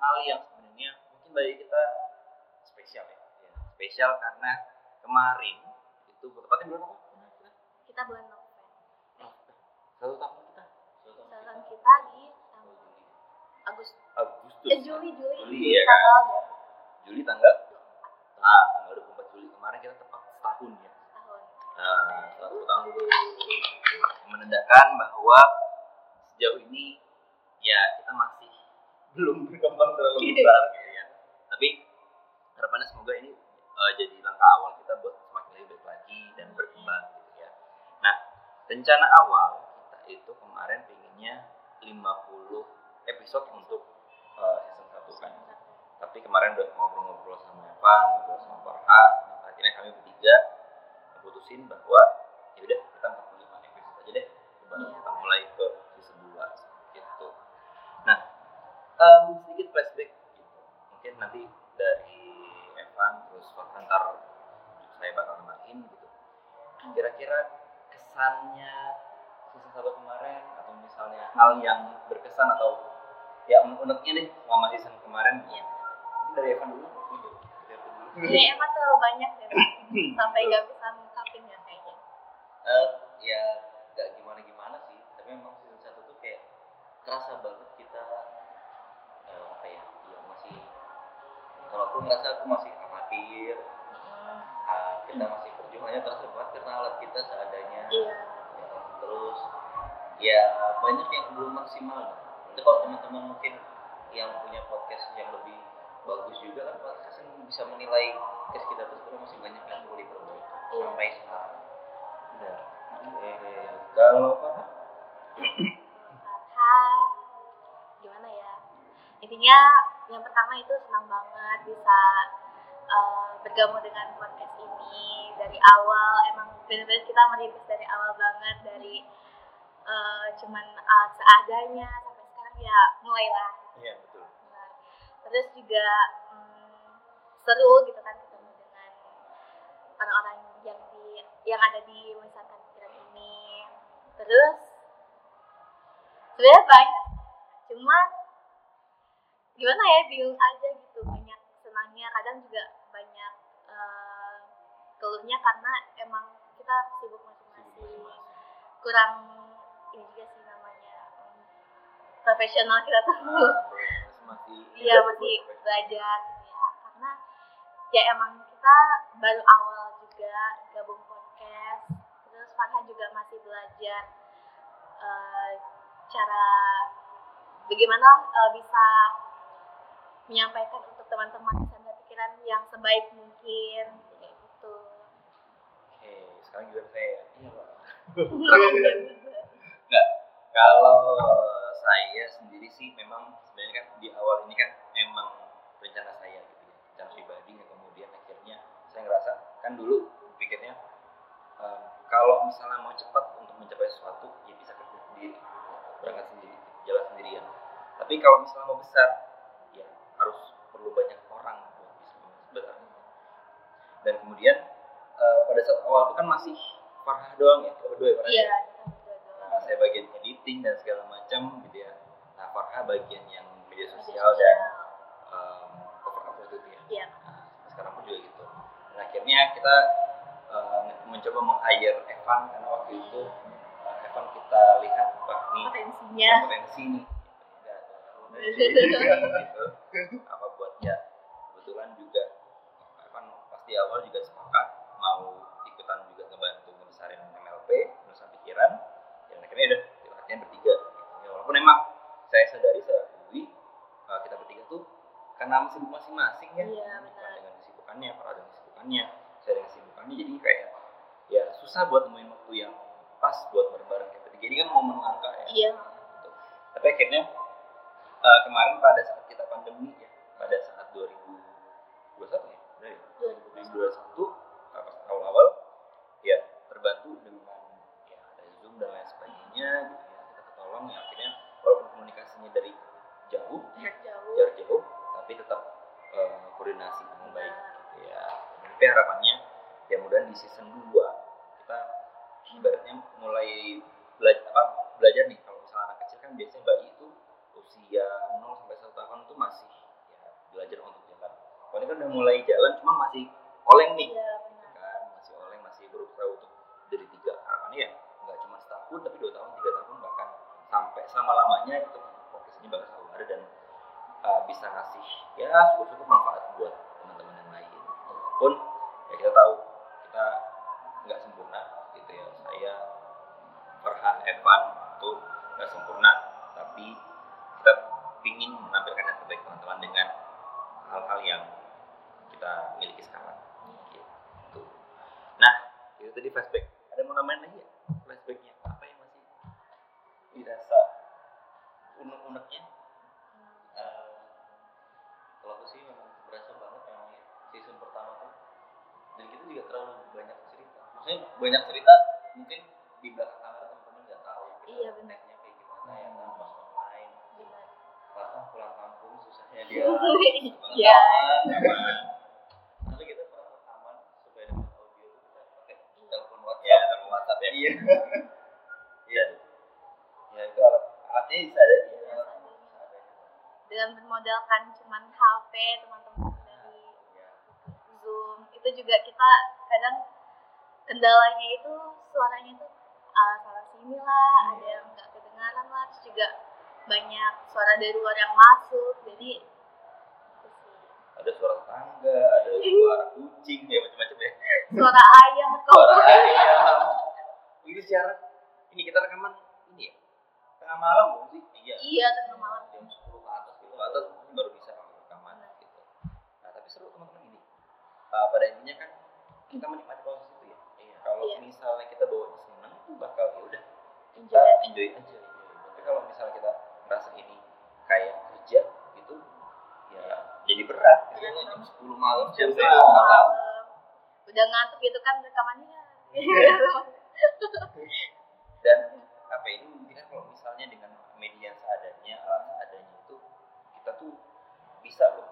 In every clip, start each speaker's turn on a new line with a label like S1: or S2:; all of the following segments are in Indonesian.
S1: Hal yang sebenarnya mungkin bagi kita spesial ya. Ya, Spesial karena kemarin itu tepatnya bulan apa?
S2: Kita bulan November.
S1: Satu tahun kita. Satu tahun
S2: kita di um, Agustus.
S1: Agustus.
S2: Eh Juli, Juli.
S1: Juli, iya kan?
S2: tanggal
S1: Juli tanggal ah tanggal 24 Juli kemarin kita tepat setahun ya.
S2: 24 tahun.
S1: Nah, satu tahun menandakan bahwa sejauh ini ya kita masih belum berkembang terlalu besar gitu ya. Tapi harapannya semoga ini eh, jadi langkah awal kita buat semakin lebih baik lagi dan berkembang gitu ya. Nah, rencana awal kita itu kemarin pinginnya 50 episode untuk eh, season 1 kan. Tapi kemarin udah ngobrol-ngobrol sama Evan, ngobrol sama Farha, akhirnya kami bertiga putusin bahwa ya udah kita 45 episode aja deh baru
S2: Iya.
S1: kita mulai ke season 2 gitu nah em, sedikit flashback gitu mungkin nanti dari Evan terus Farhan ntar saya bakal nambahin gitu kira-kira kesannya season 1 kemarin atau misalnya hal yang berkesan atau ya unek-uneknya deh selama season kemarin
S2: Iya.
S1: dari Evan dulu Gitu. Dari Evan
S2: emang terlalu banyak ya. Sampai gak bisa ngungkapin ya kayaknya.
S1: Eh, ya gak gimana gimana sih tapi memang season satu tuh kayak kerasa banget aku ngerasa aku masih amatir
S2: Hmm,
S1: ah, kita masih perjuangannya terasa banget karena alat kita seadanya
S2: Iya.
S1: Ya, terus ya banyak yang belum maksimal itu kalau teman-teman mungkin yang punya podcast yang lebih bagus juga kan pasti bisa menilai podcast kita tuh sebenarnya masih banyak yang perlu diperbaiki
S2: Iya.
S1: sampai sekarang Benar. Eh, kalau?
S2: Farha gimana ya intinya yang pertama itu senang banget bisa uh, bergabung dengan podcast ini. Dari awal emang benar-benar kita merintis dari awal banget dari uh, cuman alat seadanya sampai sekarang ya mulailah.
S1: Iya betul.
S2: Nah, terus juga hmm, seru gitu kan ketemu dengan orang-orang yang di yang ada di wisata pikiran ini. Terus sebenarnya banyak cuma gimana ya bingung aja gitu banyak senangnya kadang juga banyak eh, keluhnya karena emang kita sibuk masing-masing. Kurang ini juga sih namanya profesional kita tuh.
S1: Masih
S2: Iya masih belajar gitu ya karena ya emang kita baru awal juga gabung podcast terus Farha juga masih belajar eh, cara bagaimana eh, bisa menyampaikan untuk teman-teman sandar pikiran yang sebaik mungkin kayak gitu.
S1: Oke, sekarang juga saya. Iya pak. Enggak. Kalau saya sendiri sih memang sebenarnya kan di awal ini kan emang rencana saya gitu ya, rencana pribadi yang kemudian akhirnya saya ngerasa kan dulu pikirnya em, kalau misalnya mau cepat untuk mencapai sesuatu ya bisa kerja sendiri, berangkat sendiri, jalan sendirian. Tapi kalau misalnya mau besar ya harus perlu banyak orang buat bisa besar. Dan kemudian eh, pada saat awal itu kan masih Farah doang ya, berdua ya Farah?
S2: Iya.
S1: Nah, saya bagian editing dan segala macam gitu ya. Nah, Farha
S3: bagian yang media sosial dan um, cover up itu ya
S2: Iya.
S3: Nah, sekarang pun juga gitu dan akhirnya kita uh, mencoba meng-hire Evan karena waktu itu uh, Evan kita lihat wah ini
S2: Potensinya.
S3: potensi nih gitu apa buat ya kebetulan juga Evan pasti awal juga sepakat mau ikutan juga ngebantu ngebesarin MLP nusa pikiran dan akhirnya udah kita latihan bertiga gitu. ya, walaupun emang saya sadari saya akui uh, kita bertiga tuh karena sibuk masing-masing ya
S2: Iya,
S3: Bukan
S2: benar.
S3: dengan kesibukannya Farah kesibukannya saya dengan kesibukannya jadi kayak ya susah buat nemuin waktu yang pas buat bareng-bareng kayak bertiga ini kan momen langka ya
S2: Iya.
S3: gitu. Tapi akhirnya eh, kemarin pada saat kita pandemi ya, pada saat 2021 ya, benar ya? 2021 eh, pas awal-awal ya terbantu dengan ya ada Zoom dan lain sebagainya gitu ya. Kita ketolong ya akhirnya walaupun komunikasinya dari jauh,
S2: Jarak jauh.
S3: jarak jauh, tapi tetap eh, koordinasi dengan baik gitu ya. Tapi harapannya ya mudah di season 2 kita ibaratnya mulai belajar apa belajar nih kalau misalnya anak kecil kan biasanya bayi itu usia 0 sampai 1 tahun itu masih ya belajar untuk jalan. Kalau ini kan udah mulai jalan cuma masih oleng nih
S2: Iya, benar.
S3: kan masih oleng masih berusaha untuk dari tiga harapannya ya nggak cuma setahun tapi dua tahun tiga tahun bahkan sampai sama lamanya itu podcast ini bakal selalu ada dan uh, bisa ngasih ya cukup-cukup manfaat
S4: di belakang kamera teman-teman nggak tahu kita
S2: Iya, benar.
S4: kayak gimana ya kan pas online. Farhan pulang kampung susahnya dia
S2: Iya.
S4: tapi kita pernah rekaman supaya dapat audio tuh kita pakai telepon WhatsApp
S3: Ya, telepon WhatsApp ya.
S4: iya
S3: Iya. Ya itu alat alatnya bisa ada ya.
S2: Dengan bermodalkan cuman HP teman-teman dari
S4: ya
S2: Zoom itu juga kita kadang kendalanya itu suaranya itu uh, salah sini lah ada yang nggak kedengaran lah terus juga banyak suara dari luar yang masuk jadi.
S3: Ada suara tangga, ada suara kucing, ya macam-macam ya.
S2: Suara kok
S3: ayam. Ini siaran. Ini kita rekaman ini ya. Tengah malam bukan sih? Iya.
S2: iya tengah malam
S3: Jam 10 ke atas gitu. Ke atas mungkin baru bisa rekaman gitu. Nah, tapi seru teman-teman ini. Uh, pada intinya kan kita menikmati proses itu ya.
S4: iya
S3: Kalau
S2: Iya.
S3: misalnya kita bawa senang itu bakal ya udah kita
S2: enjoy
S3: enjoy aja tapi kalau misalnya kita merasa ini kayak kerja gitu ya jadi berat
S2: Iya.
S3: gitu. jam 10 malam jam 10
S2: Malam.
S3: malam
S2: udah ngantuk gitu kan rekamannya
S3: dan apa ya, ini membuktikan kalau misalnya dengan media seadanya alat seadanya itu kita tuh bisa loh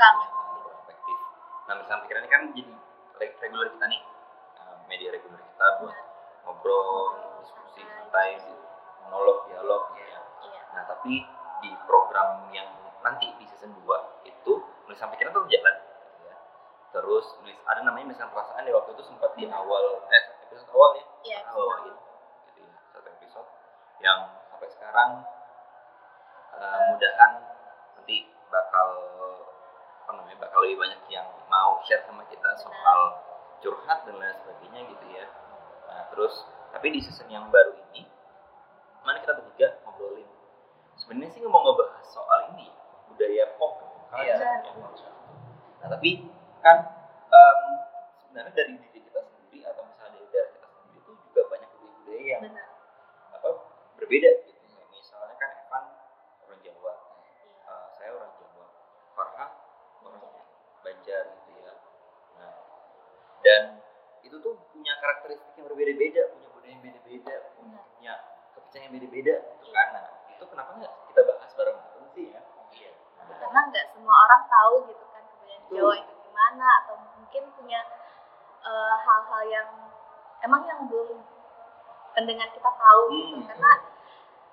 S3: ya, efektif nah bersama pikiran ini kan jadi re- reguler kita nih uh, media reguler kita buat ngobrol diskusi santai monolog dialog ya.
S2: Iya.
S3: Nah tapi di program yang nanti di season 2 itu nulisan pikiran tuh jalan ya. terus nulis ada namanya nulisan perasaan ya waktu itu sempat di awal eh episode awal ya.
S2: Iya
S3: bawain gitu. Ya satu episode yang sampai sekarang eh, mudahan nanti bakal apa namanya bakal lebih banyak yang mau share sama kita soal curhat dan lain sebagainya gitu ya nah, terus tapi di season yang baru ini mana kita bertiga ngobrolin sebenarnya sih mau ngebahas soal ini budaya pop kan iya. iya nah tapi kan um, sebenarnya dari diri kita sendiri atau misalnya dari daerah kita sendiri itu juga banyak budaya yang Benar. apa berbeda dan itu tuh punya karakteristik yang berbeda-beda punya budaya yang beda-beda
S2: Benar.
S3: punya kepercayaan yang beda-beda gitu kan nah itu kenapa nggak kita bahas bareng-bareng sih ya iya
S2: karena nggak semua orang tahu gitu kan kebudayaan. Jawa itu gimana atau mungkin punya eh, hal-hal yang emang yang belum pendengar kita tahu gitu
S3: Hmm.
S2: karena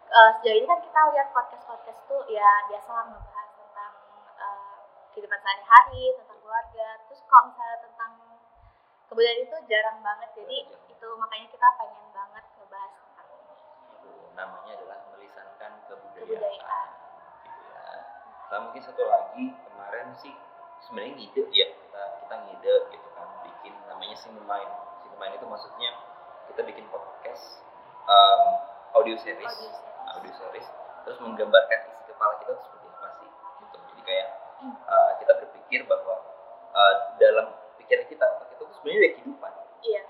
S2: eh, sejauh ini kan kita lihat podcast podcast tuh ya biasa lah ngebahas tentang eh, kehidupan sehari-hari tentang keluarga terus kalau misalnya tentang kebudayaan itu jarang banget jadi itu makanya kita pengen banget ngebahas tentang ini.
S3: namanya adalah melisankan kebudayaan,
S2: Kebudayaan.
S3: gitu ya sama mungkin satu lagi kemarin sih sebenarnya ngide ya kita kita ngide gitu kan bikin namanya Sinemain Sinemain itu maksudnya kita bikin podcast um, audio series
S2: Audio series.
S3: audio series terus menggambarkan isi kepala kita seperti apa sih gitu jadi kayak uh, kita berpikir bahwa uh, dalam pikiran kita sebenarnya ada kehidupan.
S2: Iya.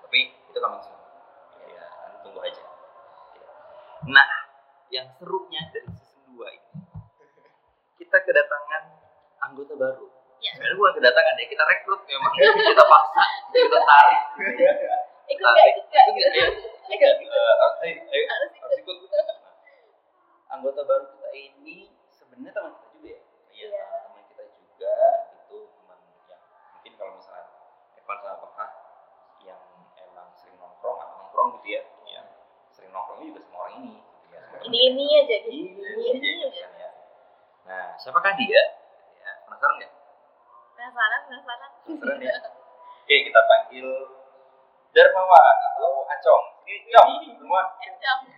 S3: Tapi itu coming soon ya nanti tunggu aja. Nah yang serunya dari season 2 ini kita kedatangan anggota baru.
S2: Iya.
S3: sebenarnya bukan kedatangan ya kita rekrut memang. Kita paksa kita tarik.
S2: Ikut nggak ikut nggak?
S3: Ikut nggak? Eh, ayo,
S2: harus ikut.
S3: Nah, anggota baru kita ini sebenarnya teman kita juga ya. Iya,
S2: Iya.
S3: teman kita juga itu teman yang mungkin kalau misalnya Evan sama Pekah yang emang sering nongkrong atau nongkrong gitu ya. Yang sering nongkrongnya juga sama orang ini gitu ya.
S2: Ini ini aja gitu
S3: ini
S2: ini
S3: ini
S2: ini
S3: aja.
S2: aja
S3: kan ya nah siapakah dia? Ya penasaran nggak?
S2: Penasaran penasaran.
S3: Penasaran ya? Oke kita panggil Darmawan atau Acong. Ini Cong semua
S2: Encam.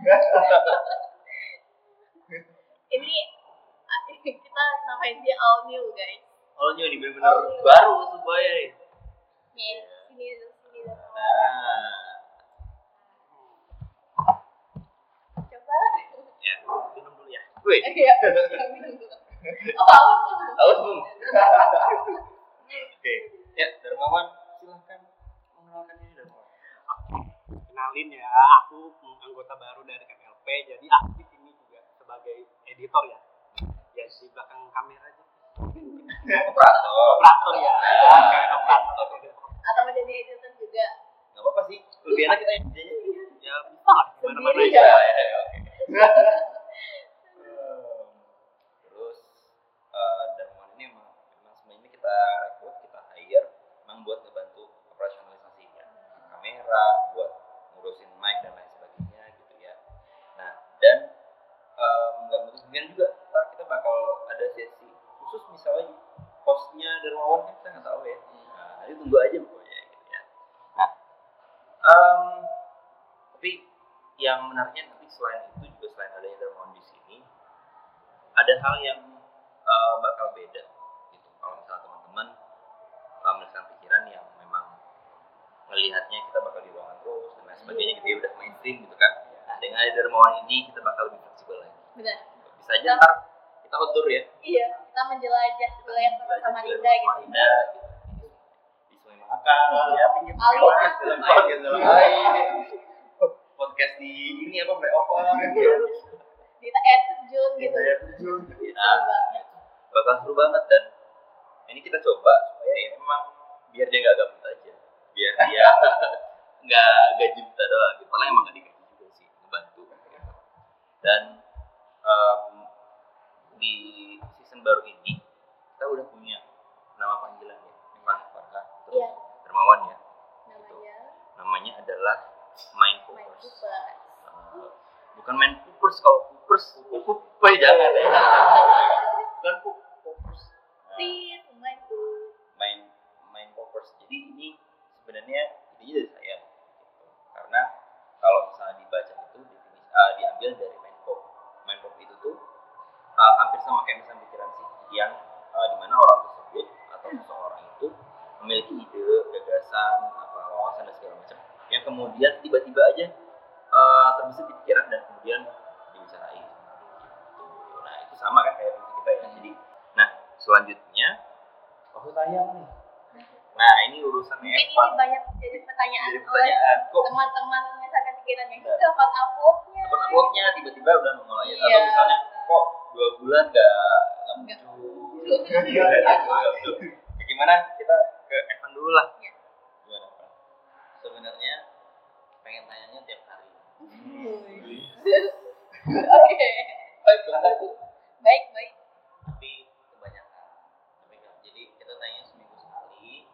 S2: ini kita namain dia all new guys.
S3: Oh ini ini bener-bener
S2: iya.
S3: baru semuanya nih.
S2: Nih sini sini
S3: Nah,
S2: coba.
S3: Ya minum dulu ya. Wih,
S2: iya. Oh
S3: bung. Oke, ya Darmawan silahkan mengenalkan diri Darmawan.
S5: kenalin ya aku anggota baru dari MLP jadi aku di sini juga sebagai editor ya ya di belakang kamera aja
S3: Operator.
S5: operator ya kayak operator
S2: atau mau jadi editor juga
S3: Gak apa-apa sih, lebih enak kita yang kerjanya.
S5: ya bisa lah gimana
S3: yang menariknya nanti selain itu juga selain adanya Darmawan di sini ada hal yang eh, bakal beda gitu. Kalau misalnya teman-teman uh, melihat pikiran yang memang melihatnya kita bakal di ruangan terus dan lain sebagainya gitu ya udah mainstream gitu kan. Nah dengan ada Darmawan ini kita bakal lebih fleksibel lagi.
S2: Benar.
S3: Bisa aja ntar kita outdoor ya.
S2: Iya kita menjelajah wilayah kota Samarinda gitu.
S3: Samarinda gitu. Di Sungai Mahakam ya pinggir
S2: Ali.
S3: podcast dalam podcast di ini apa flyover gitu.
S2: di air terjun
S3: di
S2: gitu.
S3: air terjun
S2: banget.
S3: bakal seru banget dan ini kita coba supaya ya memang biar dia nggak gabut aja. Biar dia nggak gaji kita doang gitu. Emang nggak digaji juga sih ngebantu. Gitu. dan em, di season baru ini kita udah punya nama panggilan ya Ivan Farka terus
S2: Iya.
S3: Dermawan ya.
S2: Namanya?
S3: Namanya adalah Mind
S2: My
S3: Focus
S2: Cooper
S3: Eh, bukan main poopers kalau poopers pup jangan ya
S2: kepikiran yang itu kapan uploadnya
S3: Dapat uploadnya tiba-tiba udah nongol aja. Atau
S2: Iya.
S3: misalnya kok dua bulan nggak nggak muncul. Iya. Ya, gimana kita ke Evan dulu lah.
S2: Iya.
S3: Gimana Evan?
S4: sebenarnya pengen tanyanya tiap hari
S2: oke
S3: Baik
S2: baik baik
S4: tapi kebanyakan tapi nggak jadi kita tanya seminggu sekali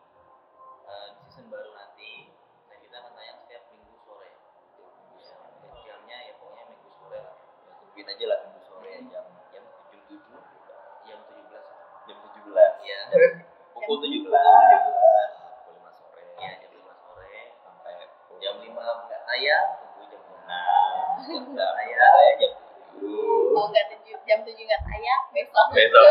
S4: Eh, di season baru nanti dan kita akan tayang setiap minggu sore ya, dan jamnya ya pokoknya minggu sore lah
S3: Ya, tungguin aja lah minggu sore jam
S4: jam jam tujuh jam tujuh belas
S3: jam 17
S4: ya
S3: pukul 17
S4: Jam
S3: pukul 5 sore
S4: ya jam lima sore
S3: sampai
S4: jam lima nggak tayang tunggu jam enam
S3: nggak saya jam 7
S2: mau nggak tujuh jam tujuh nggak tayang besok.
S3: Besok.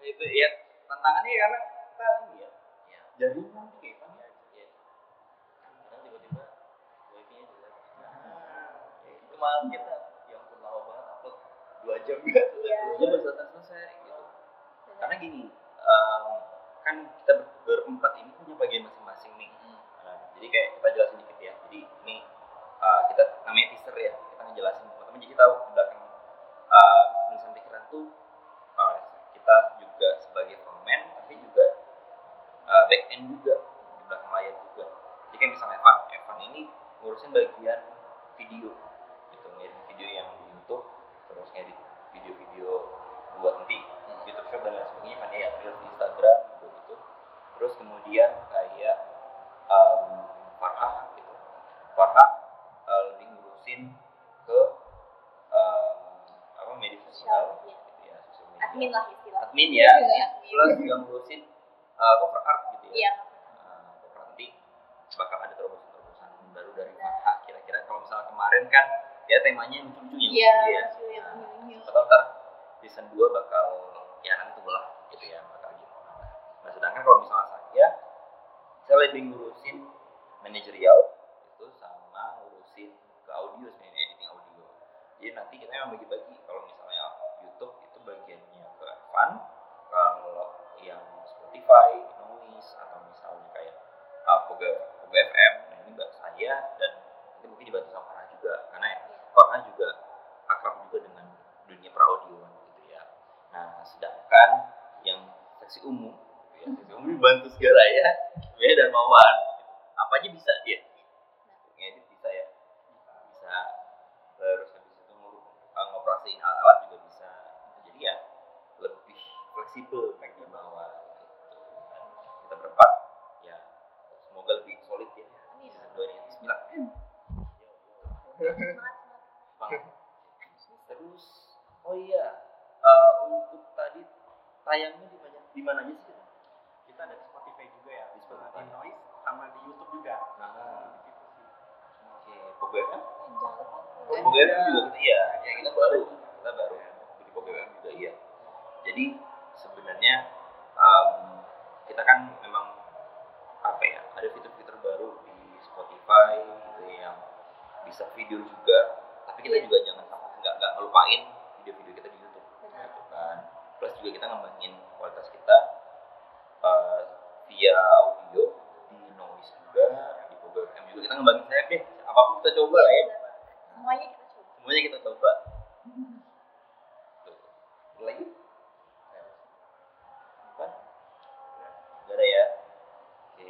S3: itu ya tantangannya karena kita ini ya
S4: ya
S3: jaringan kayak Evan ya
S4: ya kadang tiba-tiba wifi-nya jelek Ya, itu malam kita yang pun lama banget upload dua jam
S2: Iya.
S3: Terus baru selesai selesai gitu karena gini em, kan kita ber- berempat ini punya bagian masing-masing nih Nah, jadi kayak kita jelasin dikit ya jadi ini uh, kita namanya teaser ya kita ngejelasin teman-teman jadi tahu di belakang uh, tulisan pikiran tuh uh, kita juga sebagai frontman tapi juga uh, back end juga di belakang layar juga jadi kayak misalnya Evan Evan ini ngurusin bagian video gitu ngedit video yang di YouTube terus ngedit video-video buat nanti YouTube Shop dan lain sebagainya kan ya Reels di Instagram gitu gitu terus kemudian kayak um, Farah gitu Farah uh, lebih ngurusin ke um, apa media sosial
S2: Iya.
S3: gitu ya sosial media
S2: admin lah istilahnya
S3: admin ya.
S2: Admin.
S3: plus juga ngurusin uh, cover art gitu ya.
S2: Iya.
S3: Uh, cover nanti bakal ada terobosan-terobosan baru dari Farah kira-kira. Kalau misalnya kemarin kan ya temanya lucu-lucu ya. Lucu. ya atau ntar season 2 bakal ya nanti tunggu lah gitu ya bakal gimana nah sedangkan kalau misalnya saya saya lebih ngurusin manajerial itu sama ngurusin ke audio sebenarnya editing audio. Jadi nanti kita memang bagi-bagi kalau misalnya YouTube itu bagiannya ke Evan kalau yang Spotify, Noise atau misalnya kayak uh, Poga, Poga FM nah ini mbak saya dan nanti mungkin dibantu sama Farah juga karena ya, Farah juga akrab juga dengan dunia peraudioan gitu ya nah sedangkan yang seksi umum ya, seksi umum dibantu segala ya Bea dan gitu. apa aja bisa dia? Ngedit bisa ya. Bisa terus habis itu uh, ngoperasiin alat-alat juga bisa. Jadi ya lebih fleksibel bagi Mawan gitu. Kita berempat ya semoga lebih solid ya. Dua sembilan.
S2: Semangat semangat.
S3: Terus. Oh iya eh, untuk tadi tayangnya di mana? Di mana aja sih? Kita?
S5: kita ada di Spotify juga ya.
S3: Di Spotify.
S5: di Noise sama di YouTube juga.
S3: Nah,
S5: di situ sih.
S3: Oke Pogo FM
S2: Eh, jangan lupa
S3: Pogo FM juga iya ya? Kita baru. Kita baru. Di Pogo FM juga iya. Jadi sebenarnya em, kita kan memang apa ya ada fitur-fitur baru di Spotify gitu yang bisa video juga. Tapi kita
S2: Iya.
S3: juga jangan sampai nggak nggak ngelupain video-video kita di YouTube
S2: Benar.
S3: gitu kan plus juga kita ngembangin kualitas kita eh, via audio di noise juga di Pogo FM juga. Kita ngembangin sayap deh. Apa pun kita coba lah ya.
S2: Semuanya kita coba.
S3: Semuanya kita coba. Tuh. Lagi? Apa? Gak ada ya? Oke.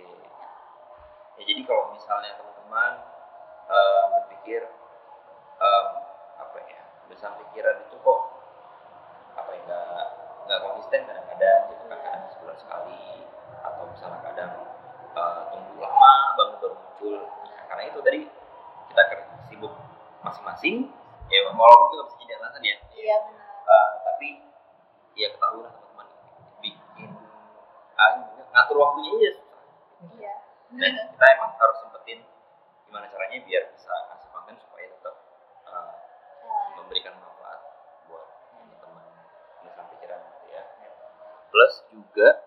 S3: Ya jadi kalau misalnya teman-teman eh, berpikir em, apa ya besar pikiran itu kok nggak konsisten kadang-kadang gitu kan kadang sebulan sekali atau misalnya kadang eh, tunggu lama baru baru muncul. Nah, karena itu tadi kita sibuk masing-masing ya walaupun itu nggak bisa jadi alasan ya.
S2: Iya benar.
S3: Eh, tapi ya ketahui lah teman-teman bikin ah, ngatur waktunya aja
S2: iya.
S3: Dan kita emang harus sempetin gimana caranya biar bisa ngasih konten supaya tetap Eh, memberikan juga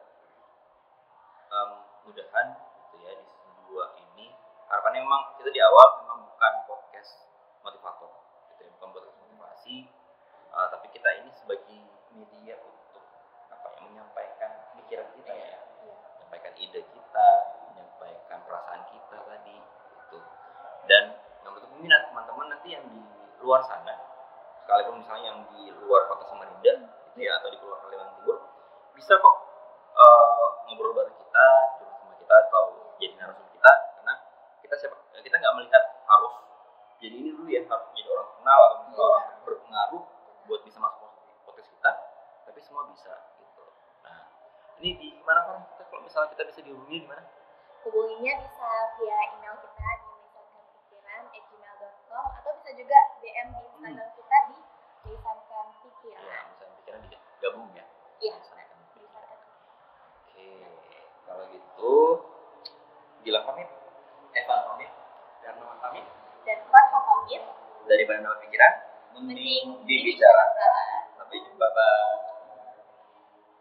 S3: nggak melihat harus jadi ini dulu ya harus jadi orang kenal atau
S2: Iya.
S3: orang berpengaruh buat bisa masuk podcast kita tapi semua bisa gitu. Nah ini di mana kan kita kalau misalnya kita bisa dihubungi di mana
S2: Hubunginya bisa via email kita di misalkanpikiran@gmail.com atau bisa juga DM di Instagram kita di misalkan
S3: ya
S2: pikiran.
S3: misalnya pikiran digabung ya
S2: Iya,
S3: Misalkan.
S2: misalkan.
S3: oke kalau gitu Gilang pamit Evan pamit
S5: dan nama kami
S2: Dan buat pamit,
S3: dari Bandung Pikiran
S2: mending
S3: dibicarakan sampai jumpa bye